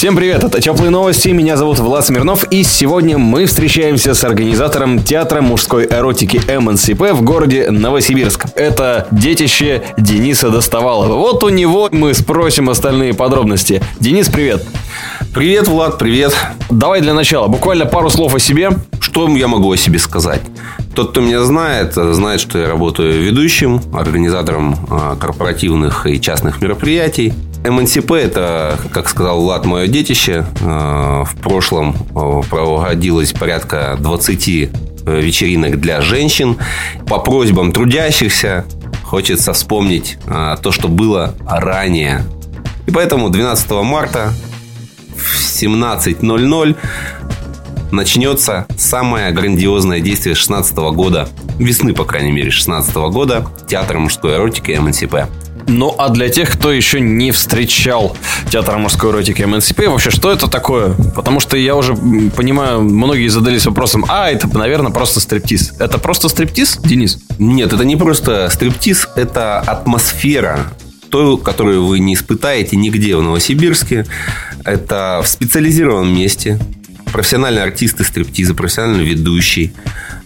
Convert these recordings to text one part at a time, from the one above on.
Всем привет, это Теплые новости, меня зовут Влад Смирнов, и сегодня мы встречаемся с организатором театра мужской эротики МНСП в городе Новосибирск. Это детище Дениса Доставалова. Вот у него мы спросим остальные подробности. Денис, привет. Привет, Влад, привет. Давай для начала, буквально пару слов о себе. Что я могу о себе сказать? Тот, кто меня знает, знает, что я работаю ведущим, организатором а, корпоративных и частных мероприятий. МНСП – это, как сказал Влад, мое детище. А, в прошлом а, проводилось порядка 20 э, вечеринок для женщин. По просьбам трудящихся хочется вспомнить то, что было ранее. И поэтому 12 марта в 17.00 начнется самое грандиозное действие 16 года, весны, по крайней мере, 16 года, театр мужской эротики МНСП. Ну, а для тех, кто еще не встречал театр мужской эротики МНСП, вообще, что это такое? Потому что я уже понимаю, многие задались вопросом, а, это, наверное, просто стриптиз. Это просто стриптиз, Денис? Нет, это не просто стриптиз, это атмосфера, той, которую вы не испытаете нигде в Новосибирске. Это в специализированном месте, профессиональные артисты стриптиза, профессиональный ведущий,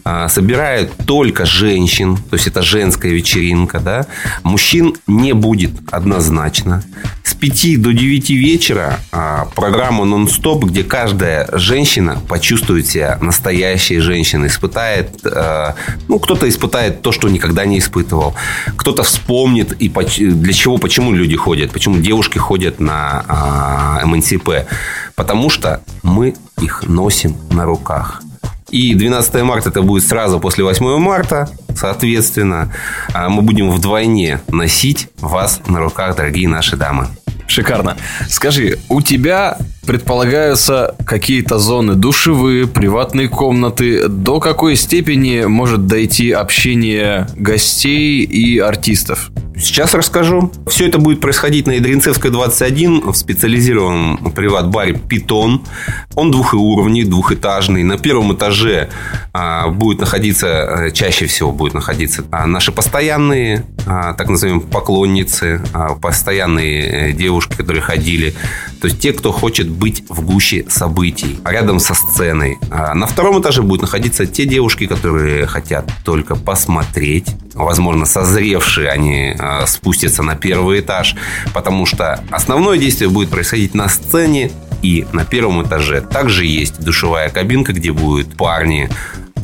а, собирают только женщин, то есть это женская вечеринка, да, мужчин не будет однозначно. С 5 до 9 вечера а, программа нон-стоп, где каждая женщина почувствует себя настоящей женщиной, испытает, а, ну, кто-то испытает то, что никогда не испытывал, кто-то вспомнит, и для чего, почему люди ходят, почему девушки ходят на МНСП, потому что мы их носим на руках. И 12 марта это будет сразу после 8 марта. Соответственно, а, мы будем вдвойне носить вас на руках, дорогие наши дамы. Шикарно. Скажи, у тебя предполагаются какие-то зоны душевые, приватные комнаты. До какой степени может дойти общение гостей и артистов? Сейчас расскажу. Все это будет происходить на Ядринцевской 21 в специализированном приват-баре «Питон». Он двухуровневый, двухэтажный. На первом этаже а, будет находиться, э, чаще всего будет находиться а, наши постоянные, а, так называемые поклонницы, а, постоянные э, девушки, которые ходили. То есть те, кто хочет быть в гуще событий, рядом со сценой. А на втором этаже будут находиться те девушки, которые хотят только посмотреть. Возможно, созревшие они а, спустятся на первый этаж, потому что основное действие будет происходить на сцене и на первом этаже. Также есть душевая кабинка, где будут парни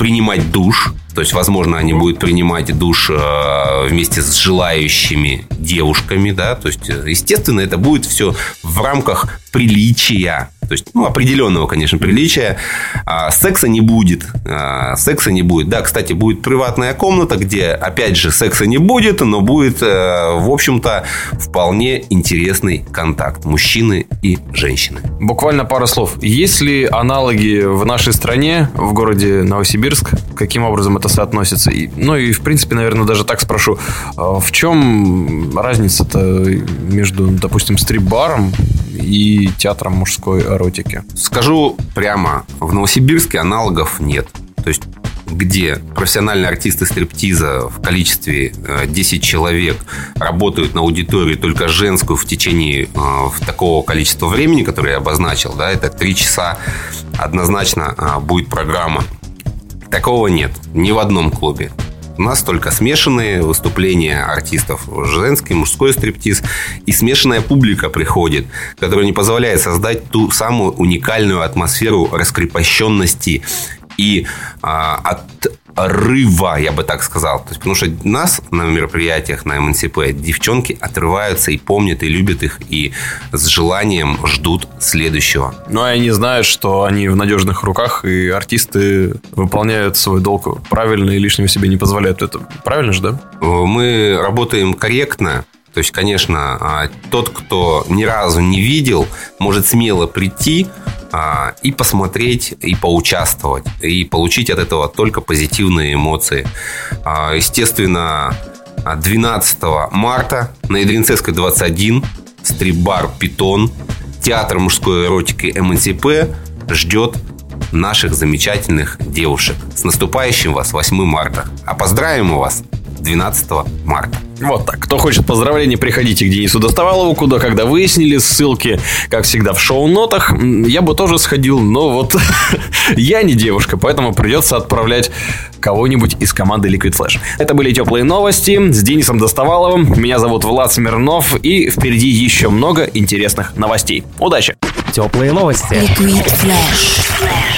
принимать душ. То есть, возможно, они будут принимать душ э, вместе с желающими девушками, да. То есть, естественно, это будет все в рамках приличия то есть, ну, определенного, конечно, приличия. А, секса не будет. А, секса не будет. Да, кстати, будет приватная комната, где, опять же, секса не будет, но будет, а, в общем-то, вполне интересный контакт мужчины и женщины. Буквально пару слов. Есть ли аналоги в нашей стране, в городе Новосибирск? Каким образом это соотносится? И, ну и, в принципе, наверное, даже так спрошу. А, в чем разница-то между, допустим, стрип-баром и театром мужской эротики? Скажу прямо, в Новосибирске аналогов нет. То есть где профессиональные артисты стриптиза в количестве 10 э, человек работают на аудитории только женскую в течение э, такого количества времени, которое я обозначил, да, это 3 часа, однозначно э, будет программа. Такого нет ни в одном клубе. У нас только смешанные выступления артистов, женский, мужской стриптиз, и смешанная публика приходит, которая не позволяет создать ту самую уникальную атмосферу раскрепощенности. И а, от отрыва, я бы так сказал. То есть, потому что нас на мероприятиях на МНСП девчонки отрываются и помнят, и любят их, и с желанием ждут следующего. Ну, а они знают, что они в надежных руках, и артисты выполняют свой долг правильно и лишнего себе не позволяют. Это правильно же, да? Мы работаем корректно, то есть, конечно, а, тот, кто ни разу не видел, может смело прийти, а, и посмотреть, и поучаствовать, и получить от этого только позитивные эмоции. А, естественно, 12 марта на Ядринцевской 21 стрип-бар «Питон». театр мужской эротики МНСП ждет наших замечательных девушек. С наступающим вас 8 марта. А поздравим вас 12 марта. Вот так. Кто хочет поздравления, приходите к Денису Доставалову, куда, когда выяснили, ссылки, как всегда, в шоу-нотах. Я бы тоже сходил, но вот я не девушка, поэтому придется отправлять кого-нибудь из команды Liquid Flash. Это были теплые новости с Денисом Доставаловым. Меня зовут Влад Смирнов, и впереди еще много интересных новостей. Удачи! Теплые новости. Liquid Flash.